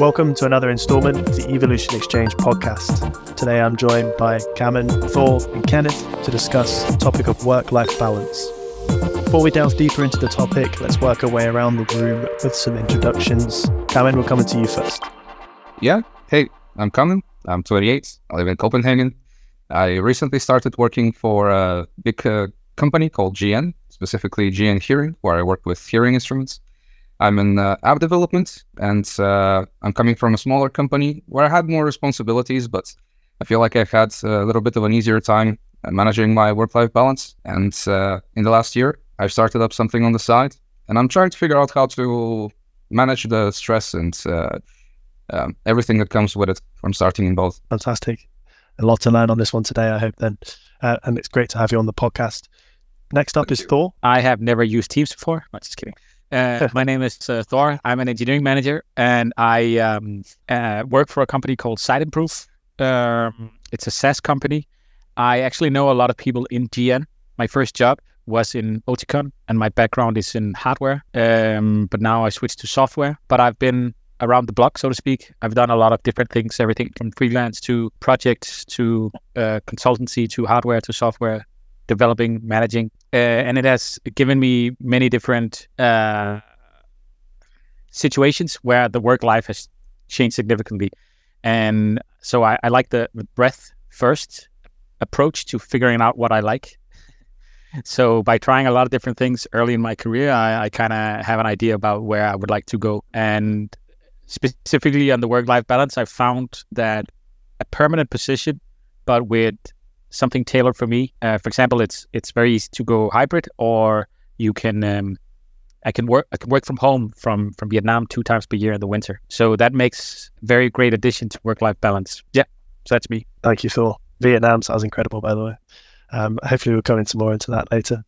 Welcome to another installment of the Evolution Exchange podcast. Today I'm joined by Kamen, Thor, and Kenneth to discuss the topic of work life balance. Before we delve deeper into the topic, let's work our way around the room with some introductions. Kamen, we're coming to you first. Yeah, hey, I'm Kamen. I'm 28. I live in Copenhagen. I recently started working for a big uh, company called GN, specifically GN Hearing, where I work with hearing instruments. I'm in uh, app development, and uh, I'm coming from a smaller company where I had more responsibilities, but I feel like I've had a little bit of an easier time managing my work-life balance. And uh, in the last year, I've started up something on the side, and I'm trying to figure out how to manage the stress and uh, um, everything that comes with it from starting in both. Fantastic. A lot to learn on this one today, I hope, then. Uh, and it's great to have you on the podcast. Next up is Thor. I have never used Teams before. No, just kidding. Uh, my name is uh, Thor. I'm an engineering manager, and I um, uh, work for a company called Siteimprove. Um, it's a SaaS company. I actually know a lot of people in GN. My first job was in Oticon, and my background is in hardware. Um, but now I switched to software. But I've been around the block, so to speak. I've done a lot of different things, everything from freelance to projects to uh, consultancy to hardware to software developing, managing, uh, and it has given me many different uh, situations where the work life has changed significantly. And so I, I like the, the breadth first approach to figuring out what I like. So by trying a lot of different things early in my career, I, I kind of have an idea about where I would like to go. And specifically on the work-life balance, I found that a permanent position, but with something tailored for me. Uh, for example, it's it's very easy to go hybrid, or you can um, I can work I can work from home from from Vietnam two times per year in the winter. So that makes very great addition to work life balance. Yeah, so that's me. Thank you, Thor. Vietnam sounds incredible, by the way. Um, hopefully, we'll come into more into that later.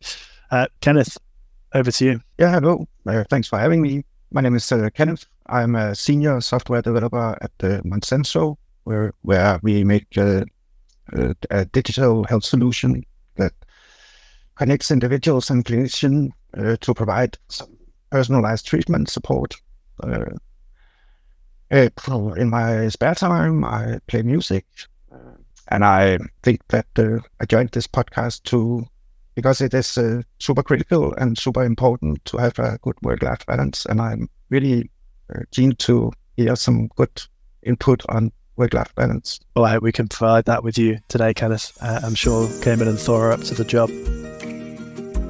Uh, Kenneth, over to you. Yeah, hello. Uh, thanks for having me. My name is uh, Kenneth. I'm a senior software developer at the Monsenso, where where we make uh, uh, a digital health solution that connects individuals and clinicians uh, to provide some personalized treatment support. Uh, in my spare time, I play music, and I think that I joined this podcast to because it is uh, super critical and super important to have a good work-life balance. And I'm really uh, keen to hear some good input on work-life balance. Well, I hope we can provide that with you today, Kenneth. Uh, I'm sure Kamen and Thor are up to the job.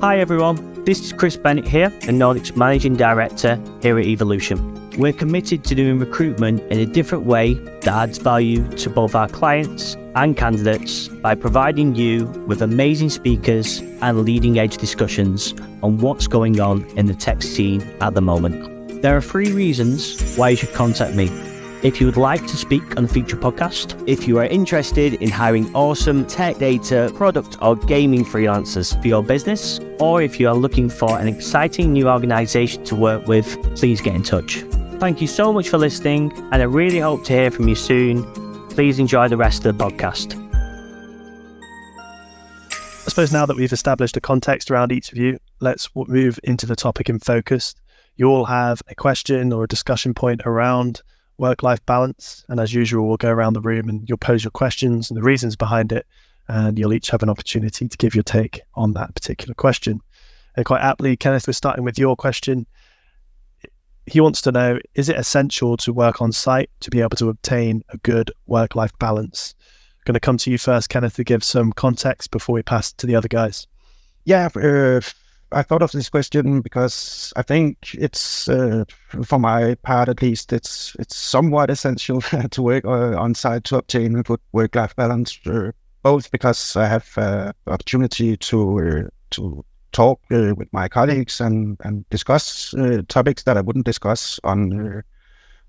Hi everyone, this is Chris Bennett here, and Nordic's Managing Director here at Evolution. We're committed to doing recruitment in a different way that adds value to both our clients and candidates by providing you with amazing speakers and leading edge discussions on what's going on in the tech scene at the moment. There are three reasons why you should contact me. If you would like to speak on a future podcast, if you are interested in hiring awesome tech data, product, or gaming freelancers for your business, or if you are looking for an exciting new organization to work with, please get in touch. Thank you so much for listening, and I really hope to hear from you soon. Please enjoy the rest of the podcast. I suppose now that we've established a context around each of you, let's move into the topic in focus. You all have a question or a discussion point around work life balance. And as usual, we'll go around the room and you'll pose your questions and the reasons behind it. And you'll each have an opportunity to give your take on that particular question. And quite aptly, Kenneth, we're starting with your question. He wants to know Is it essential to work on site to be able to obtain a good work life balance? Going to come to you first, Kenneth, to give some context before we pass to the other guys. Yeah, uh, I thought of this question because I think it's, uh, for my part at least, it's it's somewhat essential to work uh, on site to obtain a good work-life balance. Uh, both because I have uh, opportunity to uh, to talk uh, with my colleagues and and discuss topics that I wouldn't discuss on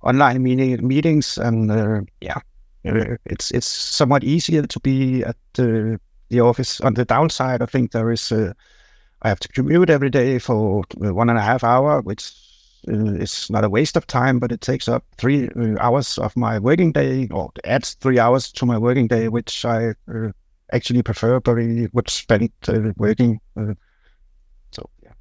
online meeting, meetings, and yeah, it's it's somewhat easier to be at the the office. On the downside, I think there is a I have to commute every day for one and a half hour, which uh, is not a waste of time, but it takes up three uh, hours of my working day, or adds three hours to my working day, which I uh, actually preferably would spend uh, working. Uh, so yeah.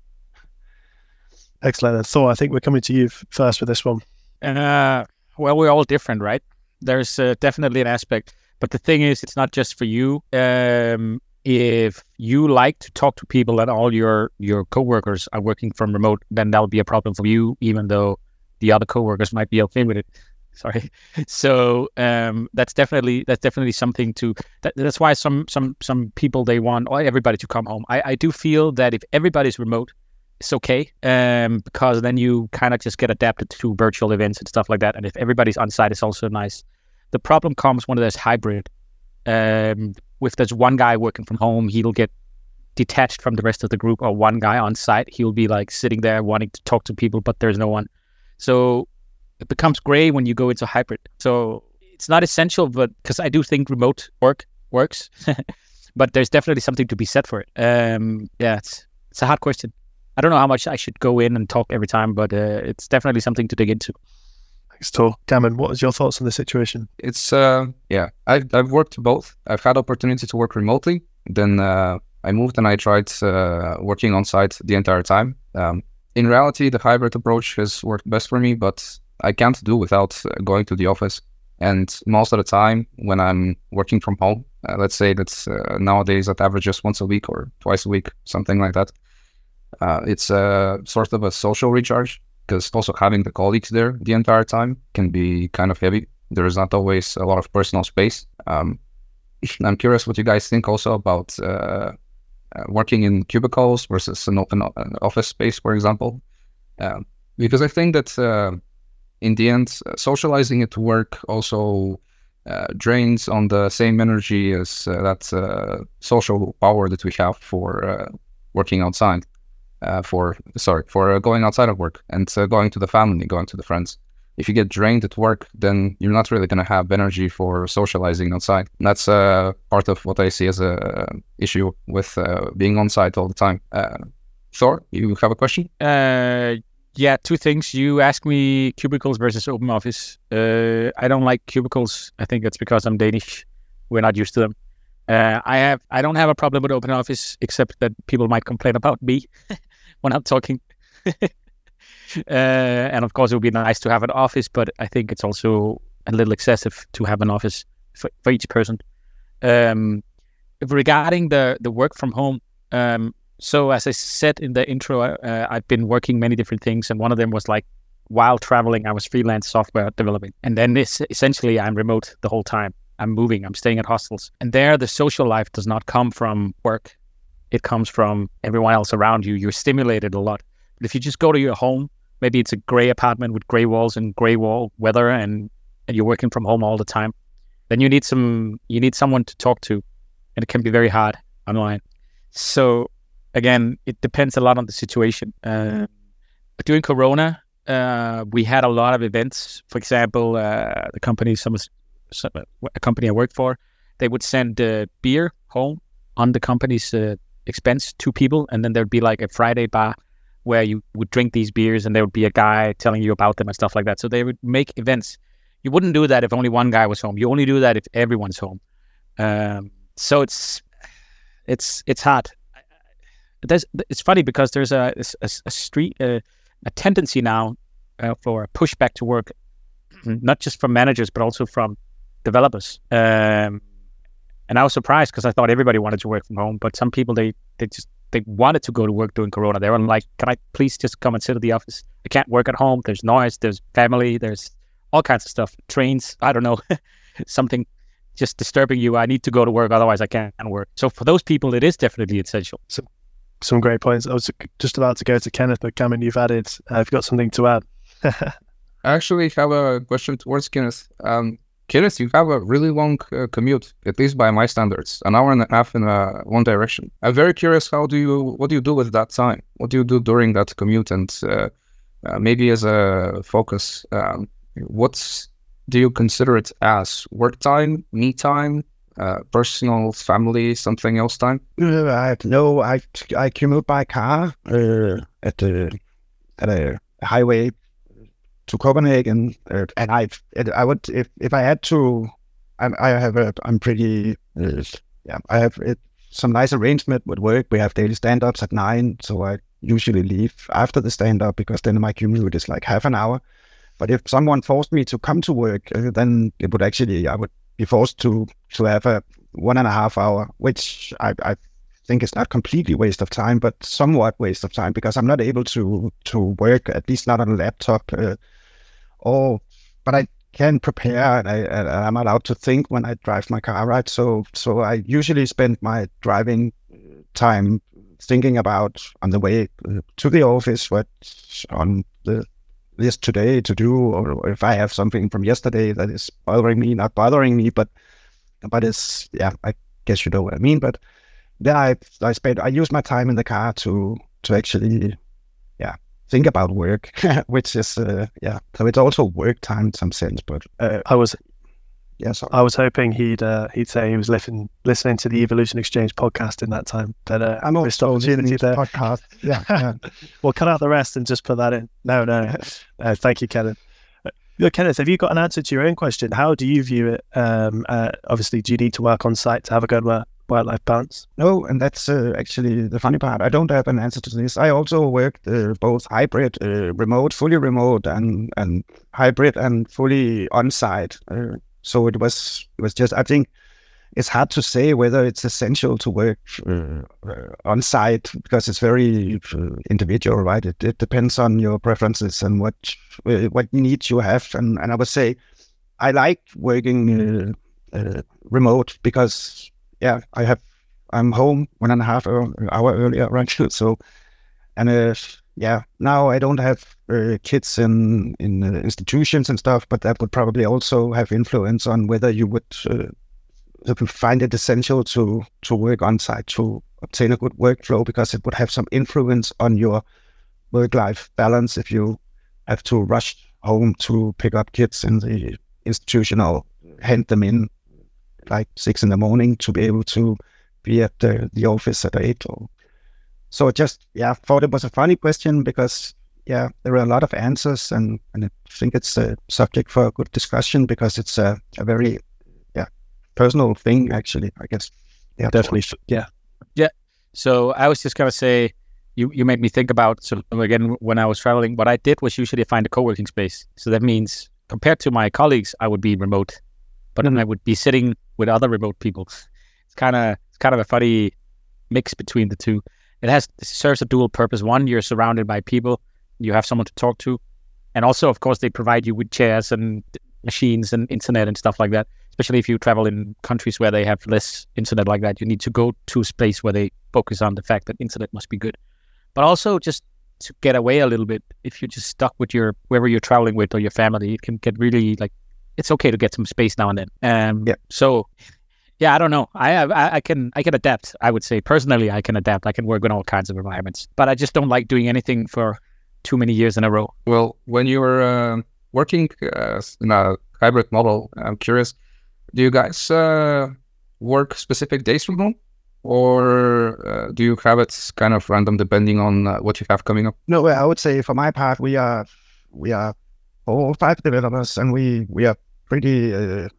Excellent. And Thor, I think we're coming to you first with this one. Uh, well, we're all different, right? There's uh, definitely an aspect, but the thing is, it's not just for you. Um, if you like to talk to people and all your your coworkers are working from remote, then that'll be a problem for you, even though the other coworkers might be okay with it. Sorry. So um, that's definitely that's definitely something to. That, that's why some some some people they want everybody to come home. I, I do feel that if everybody's remote, it's okay um, because then you kind of just get adapted to virtual events and stuff like that. And if everybody's on site, it's also nice. The problem comes when there's hybrid. Um, if there's one guy working from home, he'll get detached from the rest of the group, or one guy on site, he'll be like sitting there wanting to talk to people, but there's no one. So it becomes gray when you go into hybrid. So it's not essential, but because I do think remote work works, but there's definitely something to be said for it. Um, yeah, it's it's a hard question. I don't know how much I should go in and talk every time, but uh, it's definitely something to dig into. Thanks, Thor. Kamen, what was your thoughts on the situation? It's uh, yeah, I've I've worked both. I've had opportunity to work remotely. Then uh, I moved and I tried uh, working on site the entire time. Um, in reality, the hybrid approach has worked best for me, but I can't do without uh, going to the office. And most of the time, when I'm working from home, uh, let's say that's uh, nowadays at average just once a week or twice a week, something like that. Uh, it's a sort of a social recharge because also having the colleagues there the entire time can be kind of heavy. There is not always a lot of personal space. Um, I'm curious what you guys think also about uh, uh, working in cubicles versus an open office space, for example. Um, because I think that uh, in the end, socializing at work also uh, drains on the same energy as uh, that uh, social power that we have for working outside, uh, for sorry, for uh, going outside of work and uh, going to the family, going to the friends. If you get drained at work, then you're not really going to have energy for socializing outside. That's uh, part of what I see as a issue with being on site all the time. Thor, you have a question? yeah, two things. You ask me cubicles versus open office. Uh, I don't like cubicles. I think that's because I'm Danish. We're not used to them. Uh, I have I don't have a problem with open office, except that people might complain about me when I'm talking. uh, and of course, it would be nice to have an office, but I think it's also a little excessive to have an office for, for each person. Um, regarding the the work from home, um, so as I said in the intro, uh, I've been working many different things, and one of them was like while traveling, I was freelance software developing, and then this essentially I'm remote the whole time. I'm moving, I'm staying at hostels, and there the social life does not come from work; it comes from everyone else around you. You're stimulated a lot. But if you just go to your home, maybe it's a gray apartment with gray walls and gray wall weather, and and you're working from home all the time, then you need some you need someone to talk to, and it can be very hard online. So again, it depends a lot on the situation. Uh, during Corona, uh, we had a lot of events. For example, uh, the company, some, some, a company I worked for, they would send uh, beer home on the company's uh, expense to people, and then there'd be like a Friday bar where you would drink these beers, and there would be a guy telling you about them and stuff like that. So they would make events. You wouldn't do that if only one guy was home. You only do that if everyone's home. Um, so it's it's it's hard there's it's funny because there's a a, a street a, a tendency now uh, for a pushback to work, not just from managers but also from developers. Um, and I was surprised because I thought everybody wanted to work from home, but some people they they just they wanted to go to work during Corona. They were like, "Can I please just come and sit at the office? I can't work at home. There's noise. There's family. There's all kinds of stuff. Trains. I don't know, something." just disturbing you. I need to go to work, otherwise I can't work. So for those people, it is definitely essential. So some great points. I was just about to go to Kenneth, but Kamen, you've added, uh, you've got something to add. I actually have a question towards Kenneth. Um, Kenneth, you have a really long uh, commute, at least by my standards, an hour and a half in uh, one direction. I'm very curious. How do you, what do you do with that time? What do you do during that commute? And uh, uh maybe as a focus, um, what's do you consider it as work time, me time, uh, personal, family, something else time? Uh, I no, I I commute by car at the at a highway to Copenhagen, uh, and I I would if if I had to, I, I have a I'm pretty uh, yeah I have it, some nice arrangement with work. We have daily stand-ups at nine, so I usually leave after the stand-up because then my commute is like half an hour But if someone forced me to come to work, uh, then it would actually I would be forced to to have a one and a half hour, which I, I think is not completely waste of time, but somewhat waste of time because I'm not able to to work at least not on a laptop. Uh, or but I can prepare and I, I'm allowed to think when I drive my car, right? So so I usually spend my driving time thinking about on the way uh, to the office what on the list today to do, or if I have something from yesterday that is bothering me, not bothering me, but but it's yeah, I guess you know what I mean. But then I I spend I use my time in the car to to actually yeah think about work, which is uh, yeah. So it's also work time in some sense. But uh, I was yeah, sorry. I was hoping he'd uh, he'd say he was listening listening to the Evolution Exchange podcast in that time. But uh, I'm missed opportunity there. podcast. Yeah, yeah. We'll cut out the rest and just put that in. No, no. Uh, thank you, Kenneth. Uh, yeah, Kenneth, have you got an answer to your own question? How do you view it? Um, uh, obviously, do you need to work on site to have a good work life balance? No, and that's uh, actually the funny part. I don't have an answer to this. I also worked uh, both hybrid, uh, remote, fully remote, and and hybrid and fully on site. Uh, so it was it was just I think it's hard to say whether it's essential to work uh, uh, on site because it's very individual, right? It, it depends on your preferences and what what needs you have. And, and I would say I like working remote because yeah, I have I'm home one and a half hour, hour earlier, right? So and yeah, now I don't have uh, kids in in uh, institutions and stuff, but that would probably also have influence on whether you would uh, find it essential to to work on site to obtain a good workflow because it would have some influence on your work life balance if you have to rush home to pick up kids in the institution or hand them in like six in the morning to be able to be at the, the office at eight or so just yeah I thought it was a funny question because yeah there are a lot of answers and and I think it's a subject for a good discussion because it's a, a very yeah personal thing actually I guess. Yeah definitely. yeah. Yeah. So I was just gonna say you you made me think about so again when I was traveling what I did was usually find a co-working space. So that means compared to my colleagues I would be remote but mm-hmm. then I would be sitting with other remote people it's kind of it's kind of a funny mix between the two it has it serves a dual purpose. One, you're surrounded by people, you have someone to talk to, and also, of course, they provide you with chairs and machines and internet and stuff like that. Especially if you travel in countries where they have less internet like that, you need to go to a space where they focus on the fact that internet must be good. But also just to get away a little bit, if you're just stuck with your wherever you're traveling with or your family, it can get really like it's okay to get some space now and then. Um, yeah. So yeah, I don't know. I, I I can I can adapt. I would say personally, I can adapt. I can work in all kinds of environments, but I just don't like doing anything for too many years in a row. Well, when you're uh, working uh, in a hybrid model, I'm curious, do you guys uh, work specific days from home? Or uh, do you have it kind of random depending on uh, what you have coming up? No, I would say for my part, we are we are all five developers, and we we are pretty uh,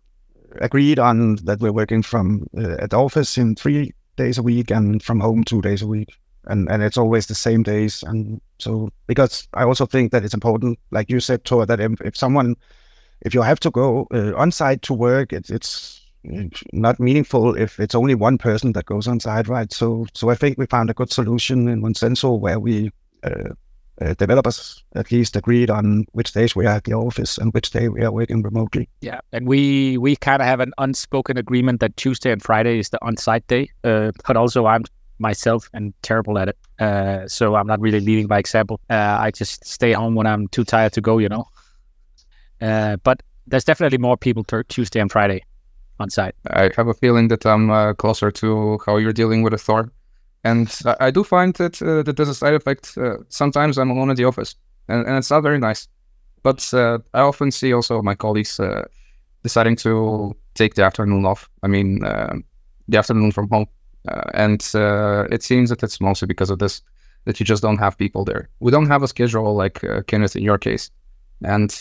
agreed on that we're working from uh, at the office in three days a week and from home two days a week. And and it's always the same days. And so because i also think that it's important like you said Thor, that if, if someone if you have to go uh, on site to work it's it's not meaningful if it's only one person that goes on site right? So so i think we found a good solution in one Monsenso where we uh, uh, developers at least agreed on which days we are at the office and which day we are working remotely. Yeah, and we we kind of have an unspoken agreement that Tuesday and Friday is the on-site day, uh, but also I'm myself and terrible at it, uh, so I'm not really leading by example. Uh, I just stay home when I'm too tired to go, you know. Uh, but there's definitely more people t- Tuesday and Friday on site. I have a feeling that I'm uh, closer to how you're dealing with a Thor. And I, I do find that uh, that there's a side effect. Uh, sometimes I'm alone in the office, and, and it's not very nice. But uh, I often see also my colleagues uh, deciding to take the afternoon off. I mean, uh, the afternoon from home, uh, and it seems that it's mostly because of this that you just don't have people there. We don't have a schedule like Kenneth in your case, and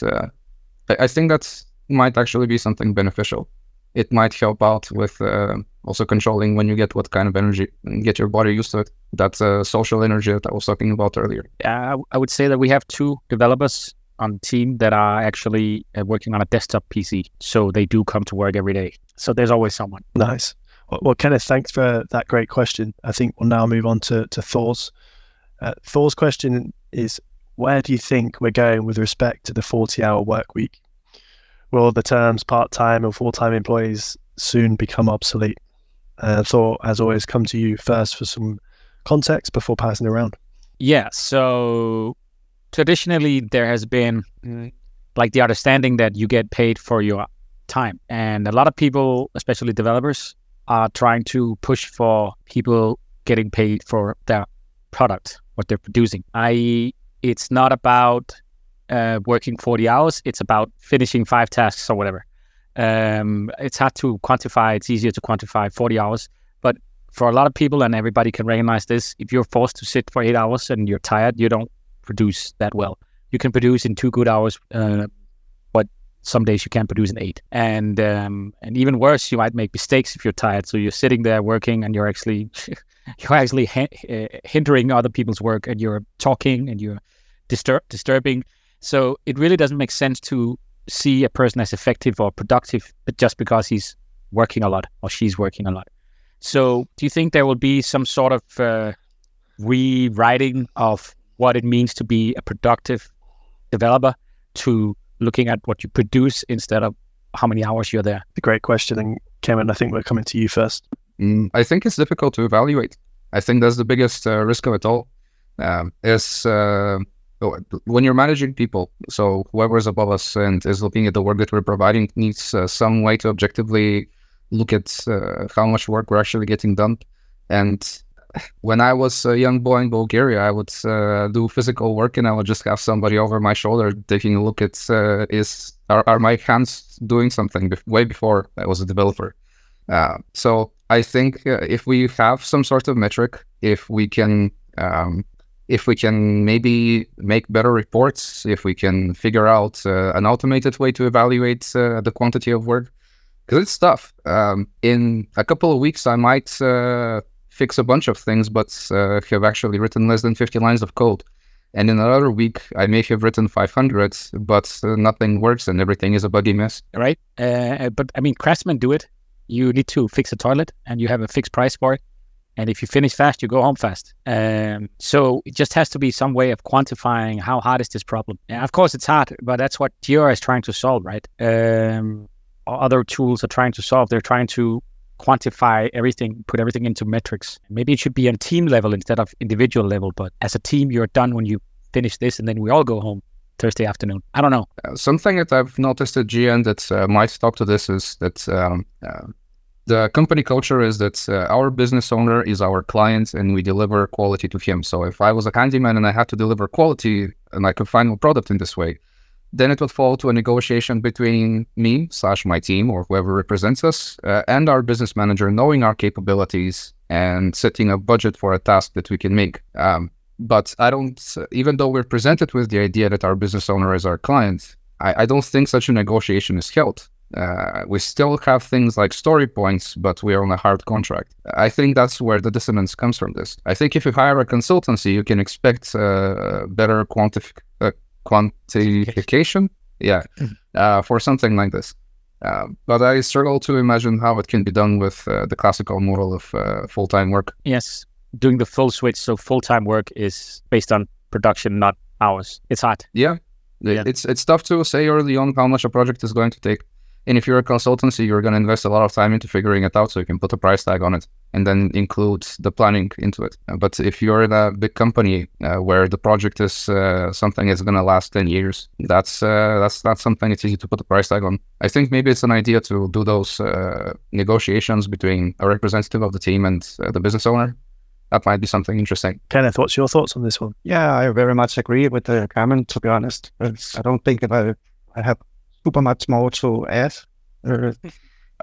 I, I think that might actually be something beneficial it might help out with uh, also controlling when you get what kind of energy and get your body used to it. That uh, social energy that I was talking about earlier. Yeah, I would say that we have two developers on the team that are actually uh, working on a desktop PC, so they do come to work every day. So there's always someone. Nice. Well, well Kenneth, thanks for that great question. I think we'll now move on to, to Thor's. Uh, Thor's question is Where do you think we're going with respect to the 40 hour work week? Will the terms part time or full time employees soon become obsolete? Uh, Thor, as always, come to you first for some context before passing around. Yeah. So traditionally, there has been like the understanding that you get paid for your time. And a lot of people, especially developers, are trying to push for people getting paid for their product, what they're producing. i.e., it's not about uh, working 40 hours. It's about finishing five tasks or whatever. Um, it's hard to quantify. It's easier to quantify 40 hours, but for a lot of people, and everybody can recognize this, if you're forced to sit for eight hours and you're tired, you don't produce that well. You can produce in two good hours, uh, but some days you can't produce in eight. And um, and even worse, you might make mistakes if you're tired. So you're sitting there working, and you're actually you're actually uh, hindering other people's work, and you're talking and you're disturb disturbing. So it really doesn't make sense to see a person as effective or productive, but just because he's working a lot or she's working a lot. So, do you think there will be some sort of uh, rewriting of what it means to be a productive developer to looking at what you produce instead of how many hours you're there? A great question. And Kamen, I think we're coming to you first. Mm, I think it's difficult to evaluate. I think that's the biggest uh, risk of it all. Um, is uh, when you're managing people, so whoever's above us and is looking at the work that we're providing needs uh, some way to objectively look at uh, how much work we're actually getting done. And when I was a young boy in Bulgaria, I would uh, do physical work and I would just have somebody over my shoulder taking a look at uh, is are, are my hands doing something be- way before I was a developer. Uh, so I think uh, if we have some sort of metric, if we can um, if we can maybe make better reports, if we can figure out uh, an automated way to evaluate uh, the quantity of work, because it's tough. Um, in a couple of weeks, I might uh, fix a bunch of things, but uh, have actually written less than 50 lines of code. And in another week, I may have written 500, but uh, nothing works and everything is a buggy mess. Right. Uh, but I mean, craftsmen do it. You need to fix a toilet and you have a fixed price for it. And if you finish fast, you go home fast. Um, so it just has to be some way of quantifying how hard is this problem. And of course, it's hard, but that's what Jira is trying to solve, right? Um, other tools are trying to solve. They're trying to quantify everything, put everything into metrics. Maybe it should be on team level instead of individual level. But as a team, you're done when you finish this, and then we all go home Thursday afternoon. I don't know. Uh, something that I've noticed at GN that uh, might talk to this is that um, uh, the company culture is that uh, our business owner is our client and we deliver quality to him. So if I was a handyman and I had to deliver quality and like a final product in this way, then it would fall to a negotiation between me slash my team or whoever represents us uh, and our business manager, knowing our capabilities and setting a budget for a task that we can make. Um, but I don't, even though we're presented with the idea that our business owner is our client, I, I don't think such a negotiation is held. Uh, we still have things like story points, but we are on a hard contract. I think that's where the dissonance comes from this. I think if you hire a consultancy, you can expect uh, better quantif- uh, quantification yeah, uh, for something like this. Uh, but I struggle to imagine how it can be done with uh, the classical model of uh, full time work. Yes, doing the full switch. So full time work is based on production, not hours. It's hard. Yeah. Yeah. It's it's tough to say early on how much a project is going to take. And if you're a consultancy, you're going to invest a lot of time into figuring it out so you can put a price tag on it and then include the planning into it. Uh, But if you're in a big company uh, where the project is uh, something that's going to last 10 years, that's uh, that's not something it's easy to put a price tag on. I think maybe it's an idea to do those uh, negotiations between a representative of the team and uh, the business owner. That might be something interesting. Kenneth, what's your thoughts on this one? Yeah, I very much agree with the comment, to be honest. It's- I don't think that I, I have super much more to add. Uh,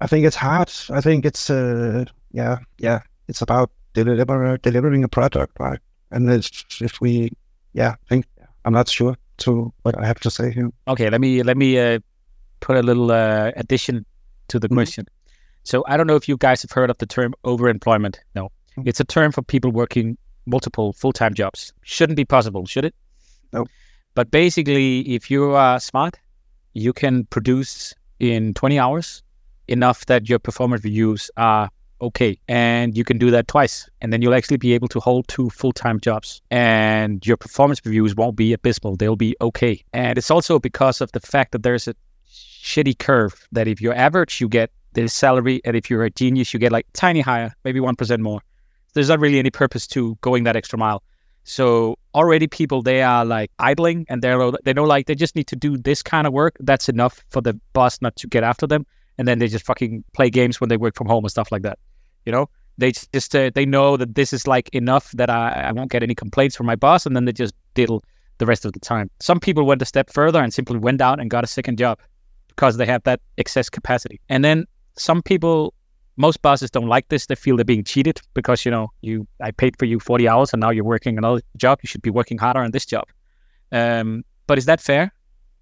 I think it's hard. I think it's, uh, yeah, yeah, it's about deliver, delivering a product, right? And if, if we, yeah, I think, I'm not sure to what I have to say here. Okay, let me let me uh, put a little uh, addition to the Mhm. question. So I don't know if you guys have heard of the term overemployment. No, Mhm. it's a term for people working multiple full-time jobs. Shouldn't be possible, should it? No. But basically, if you are smart, you can produce in 20 hours enough that your performance reviews are okay. And you can do that twice. And then you'll actually be able to hold two full time jobs. And your performance reviews won't be abysmal, they'll be okay. And it's also because of the fact that there's a shitty curve that if you're average, you get this salary. And if you're a genius, you get like tiny higher, maybe 1% more. There's not really any purpose to going that extra mile. So already people they are like idling and they're they know like they just need to do this kind of work. That's enough for the boss not to get after them, and then they just fucking play games when they work from home and stuff like that. You know, they just uh, they know that this is like enough that I, I won't get any complaints from my boss, and then they just diddle the rest of the time. Some people went a step further and simply went out and got a second job because they have that excess capacity. And then some people most bosses don't like this. They feel they're being cheated because you know you I paid for you 40 hours and now you're working another job. You should be working harder on this job. Um, but is that fair?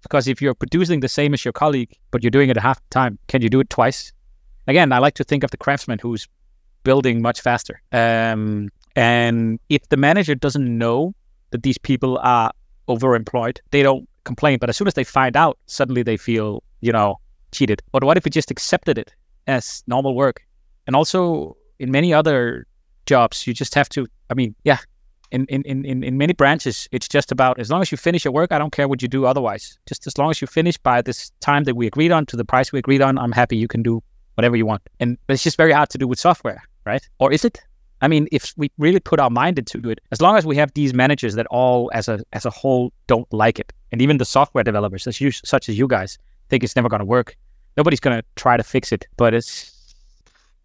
Because if you're producing the same as your colleague, but you're doing it half the time, can you do it twice? Again, I like to think of the craftsman who's building much faster. Um, and if the manager doesn't know that these people are overemployed, they don't complain. But as soon as they find out, suddenly they feel, you know, cheated. But what if we just accepted it as normal work? And also in many other jobs, you just have to, I mean, yeah, in, in, in, in many branches, it's just about as long as you finish your work, I don't care what you do otherwise. Just as long as you finish by this time that we agreed on to the price we agreed on, I'm happy you can do whatever you want. And it's just very hard to do with software, right? Or is it? I mean, if we really put our mind into it, as long as we have these managers that all, as a as a whole, don't like it, and even the software developers, as you, such as you guys, think it's never going to work, nobody's going to try to fix it. But it's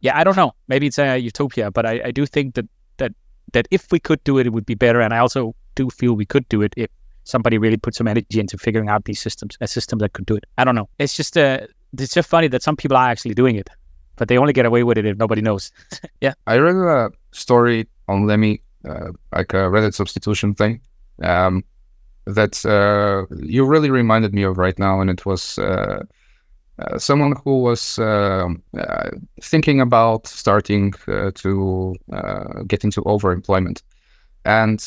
yeah, I don't know. Maybe it's a utopia, but I, I do think that that that if we could do it, it would be better. And I also do feel we could do it if somebody really put some energy into figuring out these systems, a system that could do it. I don't know. It's just uh, it's just funny that some people are actually doing it, but they only get away with it if nobody knows. yeah. I read a story on Lemmy, uh, like a Reddit substitution thing, um, that uh, you really reminded me of right now, and it was. Uh, uh, someone who was uh, uh, thinking about starting uh, to uh, get into overemployment. And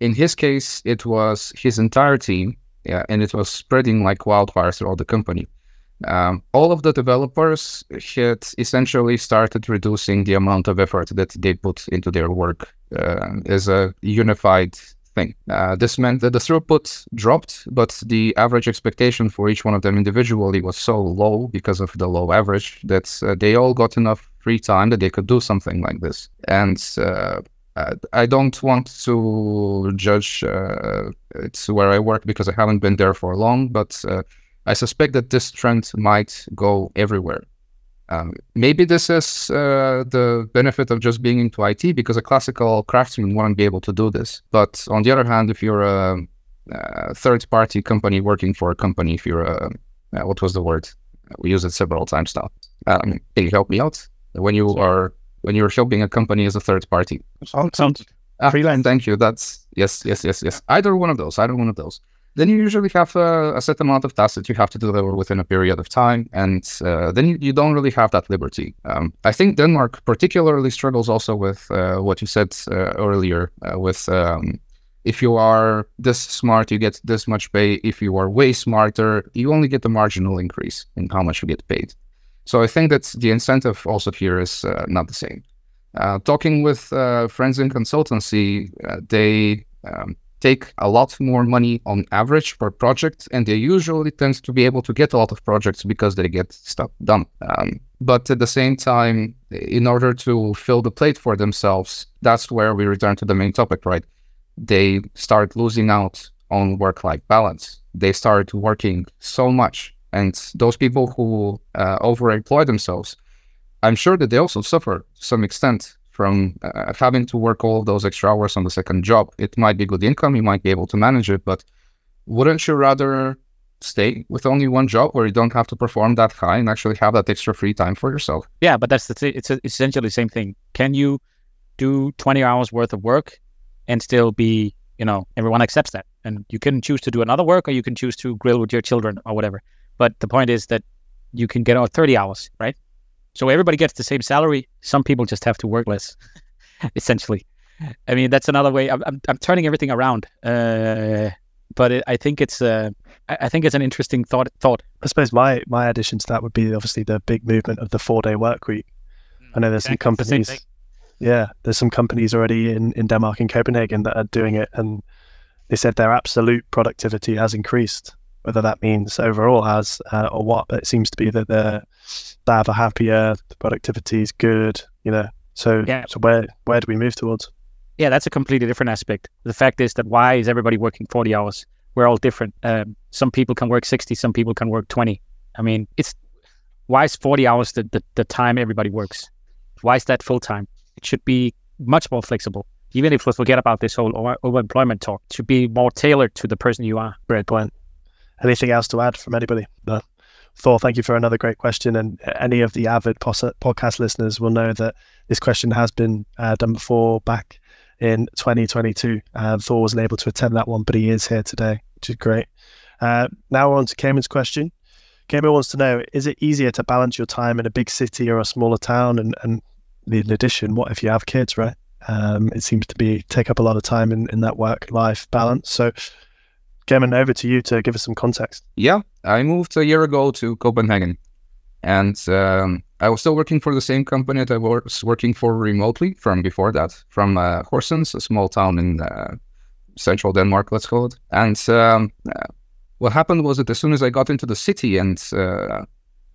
in his case, it was his entire team, yeah, and it was spreading like wildfire throughout the company. Um, all of the developers had essentially started reducing the amount of effort that they put into their work as a unified thing. Uh, this meant that the throughput dropped, but the average expectation for each one of them individually was so low because of the low average that uh, they all got enough free time that they could do something like this. And uh, I don't want to judge uh, it's where I work because I haven't been there for long, but uh, I suspect that this trend might go everywhere. Um, maybe this is uh, the benefit of just being into IT because a classical craftsman wouldn't be able to do this. But on the other hand, if you're a, a third-party company working for a company, if you're a uh, what was the word? We use it several times now. Um, can you help me out? When you are when you're helping a company as a third party. Consultant. Ah, Freelance. Thank you. That's yes, yes, yes, yes. Either one of those. Either one of those then you usually have a, a, set amount of tasks that you have to deliver within a period of time, and uh, then you, you, don't really have that liberty. Um, I think Denmark particularly struggles also with uh, what you said uh, earlier, uh, with um, if you are this smart, you get this much pay. If you are way smarter, you only get the marginal increase in how much you get paid. So I think that the incentive also here is uh, not the same. Uh, talking with friends in consultancy, they um, take a lot more money on average per project, and they usually tend to be able to get a lot of projects because they get stuff done. Um, but at the same time, in order to fill the plate for themselves, that's where we return to the main topic, right? They start losing out on work-life balance. They start working so much, and those people who uh, overemploy themselves, I'm sure that they also suffer to some extent from uh, having to work all of those extra hours on the second job. It might be good income, you might be able to manage it, but wouldn't you rather stay with only one job where you don't have to perform that high and actually have that extra free time for yourself? Yeah, but that's the th- it's essentially the same thing. Can you do 20 hours worth of work and still be, you know, everyone accepts that. And you can choose to do another work or you can choose to grill with your children or whatever. But the point is that you can get out 30 hours, right? So everybody gets the same salary. Some people just have to work less, essentially. I mean, that's another way. I'm, I'm, I'm turning everything around. Uh, but it, I think it's a I think it's an interesting thought. Thought. I suppose my my addition to that would be obviously the big movement of the four day work week. I know there's some companies. Yeah, there's some companies already in, in Denmark and Copenhagen that are doing it, and they said their absolute productivity has increased. Whether that means overall has uh, or what, but it seems to be that they're they have a happier, the productivity is good, you know. So Yeah. so where where do we move towards? yeah, that's a completely different aspect. The fact is that why is everybody working 40 hours? We're all different. Um, some people can work 60, some people can work 20. I mean, it's why is 40 hours the, the, the time everybody works? Why is that full time? It should be much more flexible. Even if we forget about this whole over- overemployment talk, it should be more tailored to the person you are. Great point. Anything else to add from anybody? No. Thor, thank you for another great question. And any of the avid podcast listeners will know that this question has been uh, done before back in 2022. Uh, Thor wasn't able to attend that one, but he is here today, which is great. Uh, now on to Kamen's question. Kamen wants to know Is it easier to balance your time in a big city or a smaller town? And, and in addition, what if you have kids, right? Um, it seems to be take up a lot of time in, in that work life balance. So, Kamen, over to you to give us some context. Yeah, I moved a year ago to Copenhagen, and um, I was still working for the same company that I was working for remotely from before that, from uh, Horsens, a small town in uh, central Denmark, let's call it. And um, uh, what happened was that as soon as I got into the city and uh,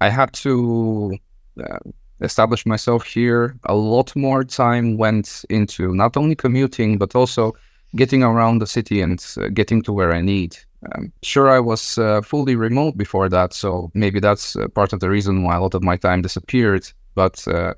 I had to uh, establish myself here, a lot more time went into not only commuting but also getting around the city and uh, getting to where I need. Um, sure, I was uh, fully remote before that, so maybe that's uh, part of the reason why a lot of my time disappeared. But uh,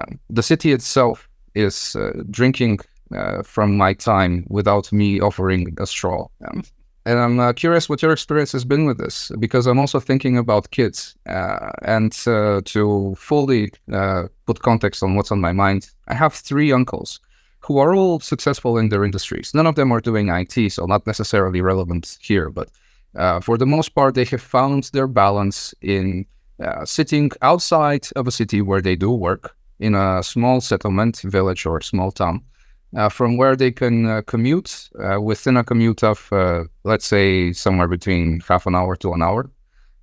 um, the city itself is uh, drinking uh, from my time without me offering a straw. Um, and I'm curious what your experience has been with this, because I'm also thinking about kids. And to fully put context on what's on my mind, I have three uncles who are all successful in their industries. None of them are doing IT, so not necessarily relevant here, but uh, for the most part, they have found their balance in uh, sitting outside of a city where they do work in a small settlement, village, or small town, uh, from where they can uh, commute uh, within a commute of, uh, let's say, somewhere between half an hour to an hour.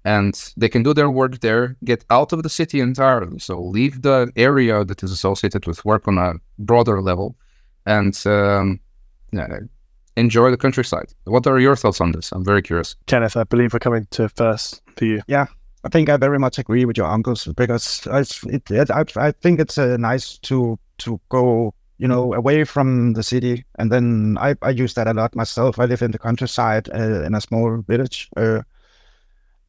And they can do their work there, get out of the city entirely. So leave the area that is associated with work on a broader level and um, yeah, enjoy the countryside. What are your thoughts on this? I'm very curious. Kenneth, I believe we're coming to first for you. Yeah, I think I very much agree with your uncles because I, it, it, I, I think it's uh, nice to to go you know away from the city and then I, I use that a lot myself. I live in the countryside uh, in a small village uh,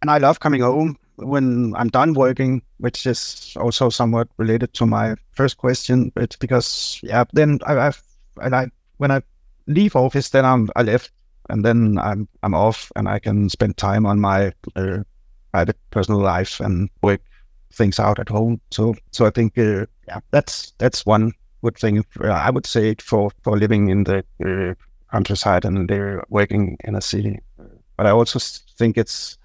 and I love coming home when I'm done working, which is also somewhat related to my first question. It's because yeah, then I, I've and I when I leave office, then I'm I left and then I'm I'm off and I can spend time on my uh, private personal life and work things out at home. So so I think uh, yeah, that's that's one good thing. Uh, I would say for for living in the uh, countryside and uh, working in a city. But I also think it's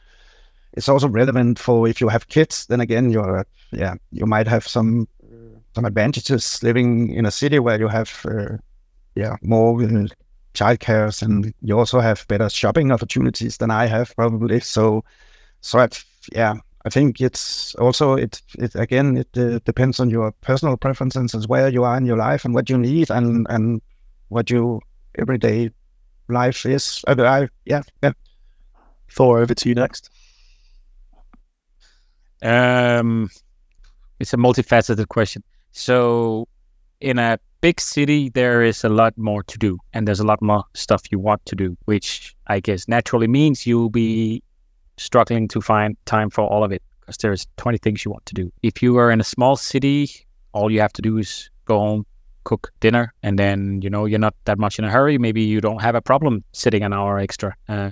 it's also relevant for if you have kids. Then again, you're yeah you might have some some advantages living in a city where you have uh, yeah more uh, childcares and you also have better shopping opportunities than I have probably. So so I've, yeah I think it's also it it again it uh, depends on your personal preferences as where you are in your life and what you need and and what your everyday life is. Uh, I, yeah, yeah. Thor, over to you next. Um, it's a multifaceted question. So, in a big city, there is a lot more to do, and there's a lot more stuff you want to do, which I guess naturally means you'll be struggling to find time for all of it because there's 20 things you want to do. If you are in a small city, all you have to do is go home, cook dinner, and then you know you're not that much in a hurry. Maybe you don't have a problem sitting an hour extra. Uh,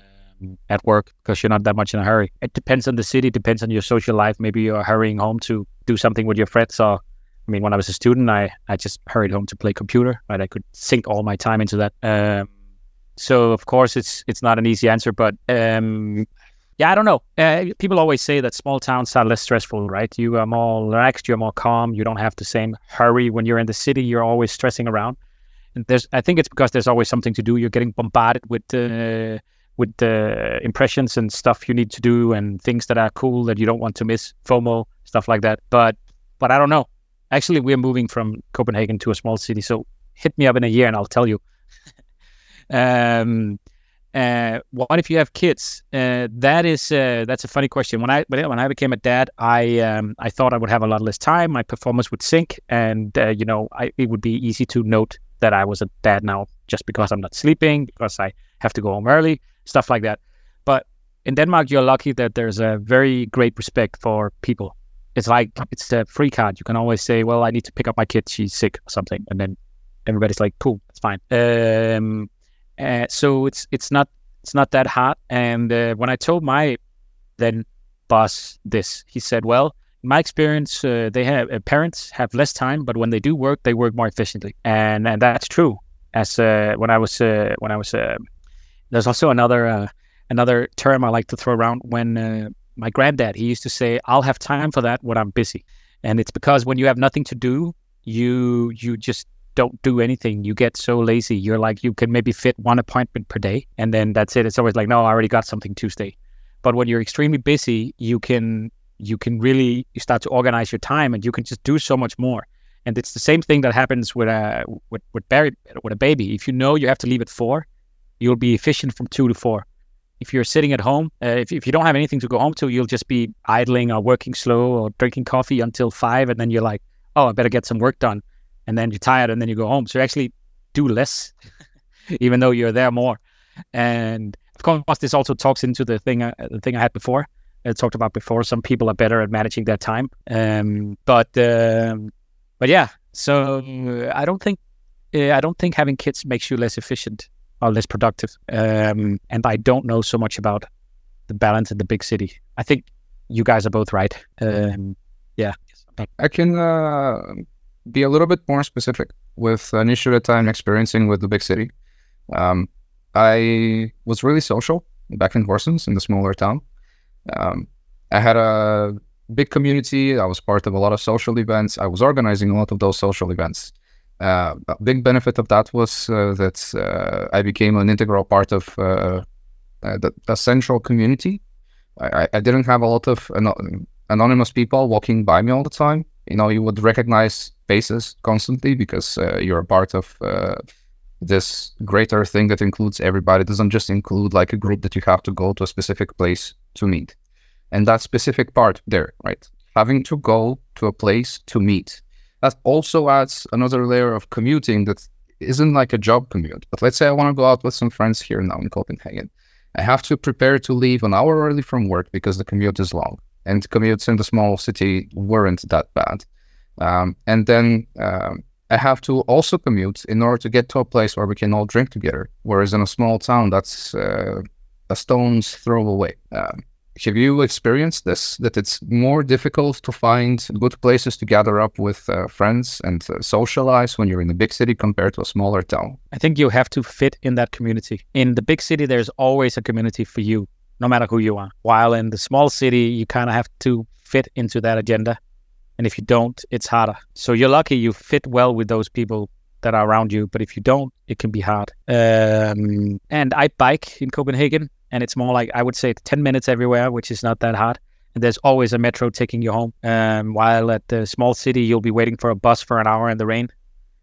at work because you're not that much in a hurry. It depends on the city, depends on your social life. Maybe you're hurrying home to do something with your friends. Or, I mean, when I was a student, I, I just hurried home to play computer. Right, I could sink all my time into that. Um, so of course, it's it's not an easy answer, but um, yeah, I don't know. Uh, people always say that small towns are less stressful, right? You are more relaxed, you're more calm, you don't have the same hurry. When you're in the city, you're always stressing around. And there's, I think it's because there's always something to do. You're getting bombarded with. Uh, with the impressions and stuff you need to do and things that are cool that you don't want to miss, FOMO, stuff like that. But but I don't know. Actually, we're moving from Copenhagen to a small city, so hit me up in a year and I'll tell you. um, uh, what if you have kids? Uh, that is uh, that's a funny question. When I when I became a dad, I um, I thought I would have a lot less time. My performance would sink, and uh, you know I, it would be easy to note that I was a dad now just because I'm not sleeping, because I have to go home early, stuff like that. But in Denmark, you're lucky that there's a very great respect for people. It's like it's a free card. You can always say, "Well, I need to pick up my kid. She's sick or something," and then everybody's like, "Cool, that's fine." Um, uh, so it's it's not it's not that hard. And uh, when I told my then boss this, he said, "Well, in my experience, uh, they have uh, parents have less time, but when they do work, they work more efficiently." And and that's true. As uh, when I was when I was there's also another another term I like to throw around when my granddad he used to say i'll have time for that when i'm busy. And it's because when you have nothing to do you you just don't do anything. You get so lazy. You're like you can maybe fit one appointment per day and then that's it. It's always like no i already got something tuesday. But when you're extremely busy you can you can really start to organize your time and you can just do so much more. And it's the same thing that happens with a with with, Barry, with a baby. If you know you have to leave at four you'll be efficient from two to four if you're sitting at home, uh, if, if you don't have anything to go home to, you'll just be idling or working slow or drinking coffee until five. And then you're like, oh, I better get some work done. And then you're tired and then you go home. So you actually do less, even though you're there more. And of course, this also talks into the thing, uh, the thing I had before. I talked about before. Some people are better at managing their time. Um, but, um, but yeah, so I don't think, uh, I don't think having kids makes you less efficient are less productive. Um, and I don't know so much about the balance in the big city. I think you guys are both right. Um, yeah. I can uh, be a little bit more specific with an issue that I'm experiencing with the big city. Um, I was really social back in Horsens in the smaller town. Um, I had a big community. I was part of a lot of social events. I was organizing a lot of those social events. Uh, a big benefit of that was uh, that uh, I became an integral part of the, central community. I, I, didn't have a lot of an- anonymous people walking by me all the time. You know, you would recognize faces constantly because you're a part of this greater thing that includes everybody. It doesn't just include like a group that you have to go to a specific place to meet. And that specific part there, right? Having to go to a place to meet that also adds another layer of commuting that isn't like a job commute. But let's say I want to go out with some friends here now in Copenhagen. I have to prepare to leave an hour early from work because the commute is long. And commutes in the small city weren't that bad. Um, and then um, I have to also commute in order to get to a place where we can all drink together. Whereas in a small town, that's uh, a stone's throw away. Um, have you experienced this that it's more difficult to find good places to gather up with uh, friends and uh, socialize when you're in a big city compared to a smaller town? I think you have to fit in that community. In the big city there's always a community for you no matter who you are. While in the small city you kind of have to fit into that agenda. And if you don't it's harder. So you're lucky you fit well with those people that are around you but if you don't it can be hard. Um, and i bike in copenhagen and it's more like I would say 10 minutes everywhere, which is not that hard. And there's always a metro taking you home. Um, while at the small city, you'll be waiting for a bus for an hour in the rain.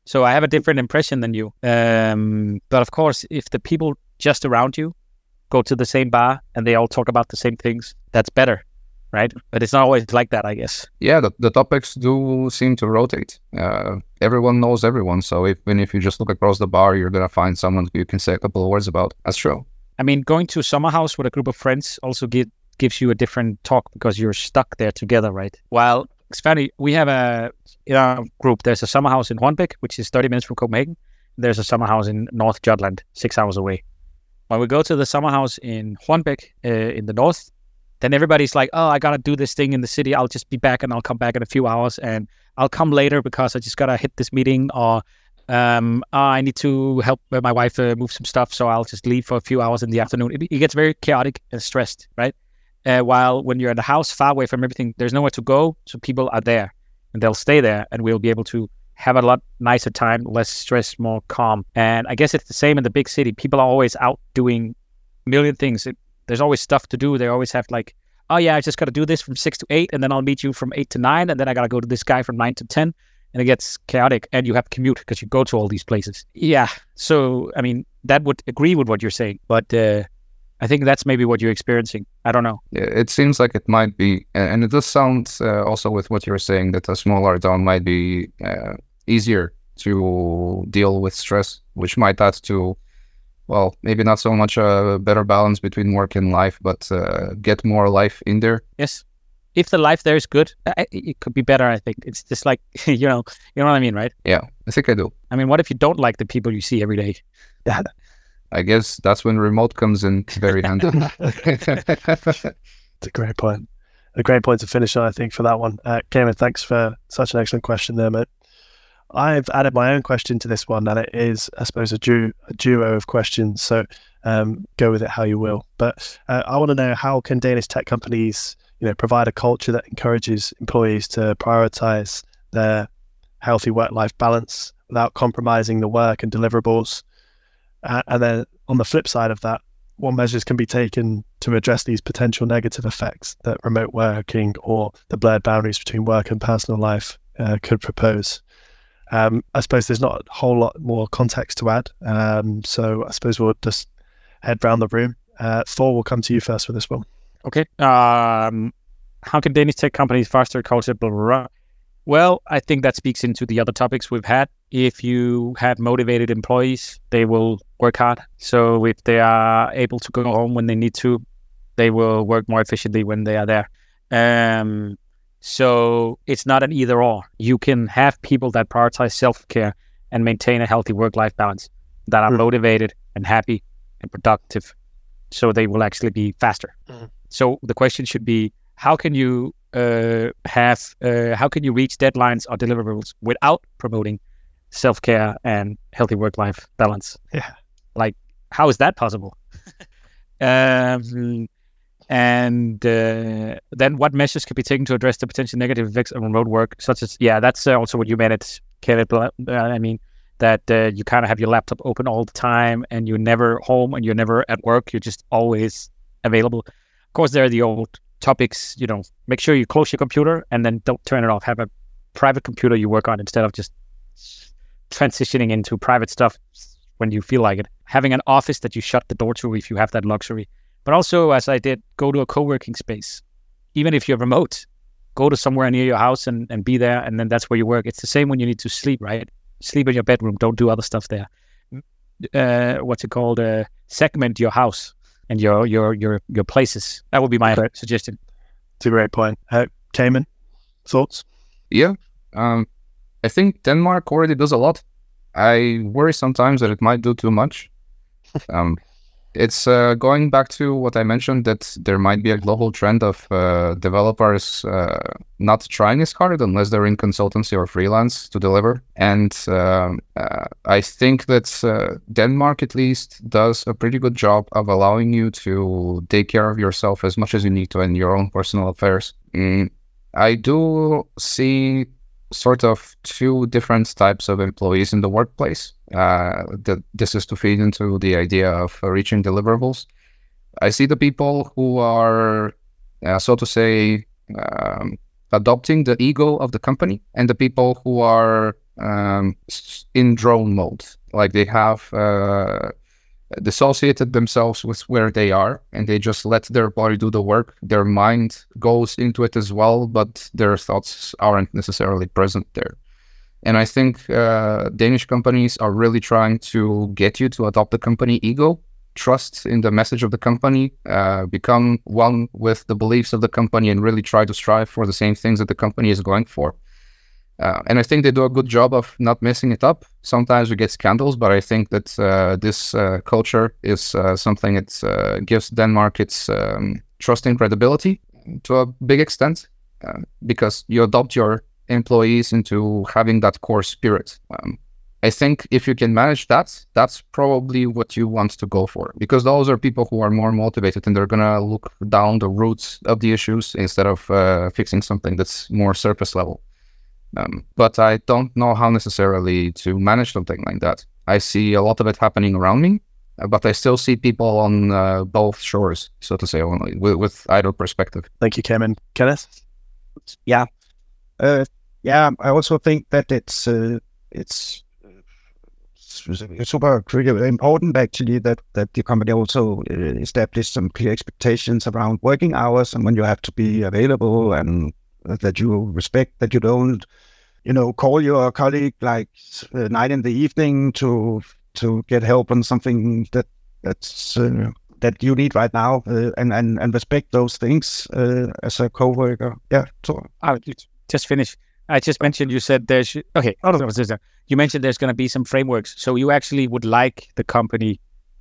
So I have a different impression than you. Um, but of course, if the people just around you go to the same bar and they all talk about the same things, that's better, right? But it's not always like that, I guess. Yeah, the, the topics do seem to rotate. Uh, everyone knows everyone. So even if you just look across the bar, you're going to find someone you can say a couple of words about. That's true. I mean, going to a summer house with a group of friends also give, gives you a different talk because you're stuck there together, right? While it's funny, we have a in our group. There's a summer house in Hornbæk, which is 30 minutes from Copenhagen. There's a summer house in North Jutland, six hours away. When we go to the summer house in Hornbæk uh, in the north, then everybody's like, "Oh, I gotta do this thing in the city. I'll just be back, and I'll come back in a few hours, and I'll come later because I just gotta hit this meeting, or um, I need to help my wife uh, move some stuff, so I'll just leave for a few hours in the afternoon. It, it gets very chaotic and stressed, right? Uh, while when you're in the house, far away from everything, there's nowhere to go, so people are there and they'll stay there, and we'll be able to have a lot nicer time, less stress, more calm. And I guess it's the same in the big city. People are always out doing million things. It, there's always stuff to do. They always have like, oh yeah, I just got to do this from six to eight, and then I'll meet you from eight to nine, and then I got to go to this guy from nine to ten, and it gets chaotic. And you have commute because you go to all these places. Yeah. So I mean, that would agree with what you're saying, but uh, I think that's maybe what you're experiencing. I don't know. It seems like it might be, and it does sound uh, also with what you're saying that a smaller town might be uh, easier to deal with stress, which might add to, well, maybe not so much a better balance between work and life, but uh, get more life in there. Yes. If the life there is good, it could be better. I think it's just like you know, you know what I mean, right? Yeah, I think I do. I mean, what if you don't like the people you see every day? Yeah. I guess that's when remote comes in very handy. it's a great point. A great point to finish on, I think, for that one. Uh, Kamen, thanks for such an excellent question there, mate. I've added my own question to this one, and it is, I suppose, a, du- a duo of questions. So um, go with it how you will. But uh, I want to know how can Danish tech companies, you know, provide a culture that encourages employees to prioritize their healthy work-life balance without compromising the work and deliverables uh, and then on the flip side of that, what measures can be taken to address these potential negative effects that remote working or the blurred boundaries between work and personal life uh, could propose? Um, I suppose there's not a whole lot more context to add. Um, so I suppose we'll just head round the room. Uh, Thor, we'll come to you first for this one. Okay. Um, how can Danish tech companies foster culture? Blah, blah, blah. Well, I think that speaks into the other topics we've had. If you have motivated employees, they will work hard. So if they are able to go home when they need to, they will work more efficiently when they are there. Um, so it's not an either or. You can have people that prioritize self care and maintain a healthy work life balance that are mm. motivated and happy and productive. So they will actually be faster. Mm. So the question should be how can you uh, have uh, how can you reach deadlines or deliverables without promoting self-care and healthy work-life balance? Yeah. Like how is that possible? Um, and uh, then what measures could be taken to address the potential negative effects of remote work? Such as yeah that's uh, also what you meant Caleb. Uh, i mean that uh, you kind of have your laptop open all the time and you're never home and you're never at work. You're just always available of course there are the old topics, you know, make sure you close your computer and then don't turn it off. Have a private computer you work on instead of just transitioning into private stuff when you feel like it. Having an office that you shut the door to if you have that luxury. But also, as I did, go to a co working space. Even if you're remote, go to somewhere near your house and, and be there, and then that's where you work. It's the same when you need to sleep, right? Sleep in your bedroom. Don't do other stuff there. Uh, what's it called? Uh, segment your house and your your your your places. That would be my great. suggestion. It's a great point. Uh, Kamen, thoughts? Yeah, um, I think Denmark already does a lot. I worry sometimes that it might do too much. um, it's uh, going back to what I mentioned that there might be a global trend of uh, developers uh, not trying as hard unless they're in consultancy or freelance to deliver. And um, uh, I think that uh, Denmark, at least, does a pretty good job of allowing you to take care of yourself as much as you need to in your own personal affairs. Mm, I do see sort of two different types of employees in the workplace. Uh, that this is to feed into the idea of uh, reaching deliverables. I see the people who are, uh, so to say, um, adopting the ego of the company, and the people who are um, in drone mode, like they have uh, dissociated themselves with where they are and they just let their body do the work. Their mind goes into it as well, but their thoughts aren't necessarily present there. And I think uh, Danish companies are really trying to get you to adopt the company ego, trust in the message of the company, uh, become one with the beliefs of the company, and really try to strive for the same things that the company is going for. Uh, and I think they do a good job of not messing it up. Sometimes we get scandals, but I think that uh, this uh, culture is uh, something that uh, gives Denmark its um, trust and credibility to a big extent uh, because you adopt your employees into having that core spirit. Um, I think if you can manage that, that's probably what you want to go for because those are people who are more motivated and they're going to look down the roots of the issues instead of fixing something that's more surface level. Um, but I don't know how necessarily to manage something like that. I see a lot of it happening around me, but I still see people on uh, both shores, so to say, with, with either perspective. Thank you, Kamen. Kenneth? Yeah. Uh, yeah, I also think that it's uh, it's super critical, important actually that that the company also uh, established some clear expectations around working hours and when you have to be available and that you respect that you don't you know call your colleague like uh, night in the evening to to get help on something that that's uh, that you need right now uh, and, and and respect those things uh, as a coworker yeah so I'll just finish I just mentioned you said there's okay. You mentioned there's going to be some frameworks. So you actually would like the company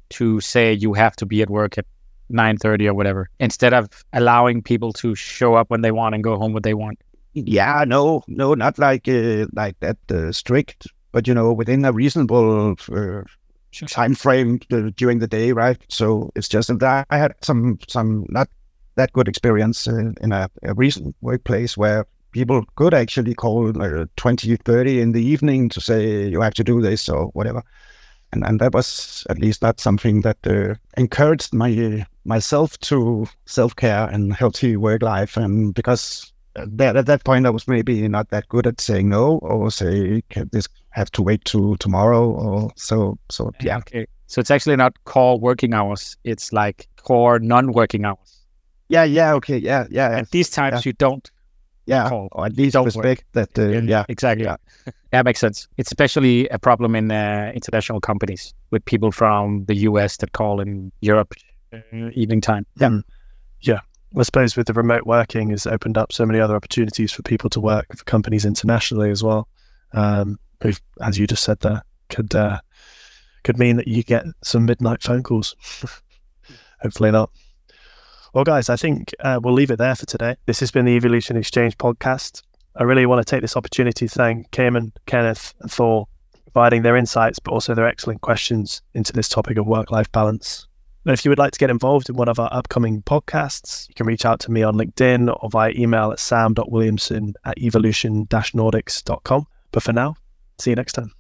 to say you have to be at work at 9:30 or whatever, instead of allowing people to show up when they want and go home what they want. Yeah, no, no, not like uh, like that uh, strict, but you know, within a reasonable uh, sure. time frame uh, during the day, right? So it's just that I had some some not that good experience uh, in a, a recent workplace where people could actually call like 20, 30 in the evening to say you have to do this or whatever. And, and that was at least not something that uh, encouraged my myself to self care and healthy work life. And because that, at that point I was maybe not that good at saying no or say can this have to wait to tomorrow or so so yeah. Okay. So it's actually not core working hours. It's like core non-working hours. Yeah. Yeah. Okay. Yeah. Yeah. At these times yeah. you don't yeah, call. or at least Don't respect work. that. Uh, yeah, yeah, exactly. Yeah. that makes sense. It's especially a problem in uh, international companies with people from the US that call in Europe uh, evening time. Yeah, mm. yeah. I suppose with the remote working has opened up so many other opportunities for people to work for companies internationally as well. Um, as you just said there, could uh, could mean that you get some midnight phone calls. Hopefully not. Well, guys, I think uh, we'll leave it there for today. This has been the Evolution Exchange podcast. I really want to take this opportunity to thank Kamen, Kenneth, and Thor providing their insights, but also their excellent questions into this topic of work life balance. And if you would like to get involved in one of our upcoming podcasts, you can reach out to me on LinkedIn or via email at sam.williamson at evolution nordics.com. But for now, see you next time.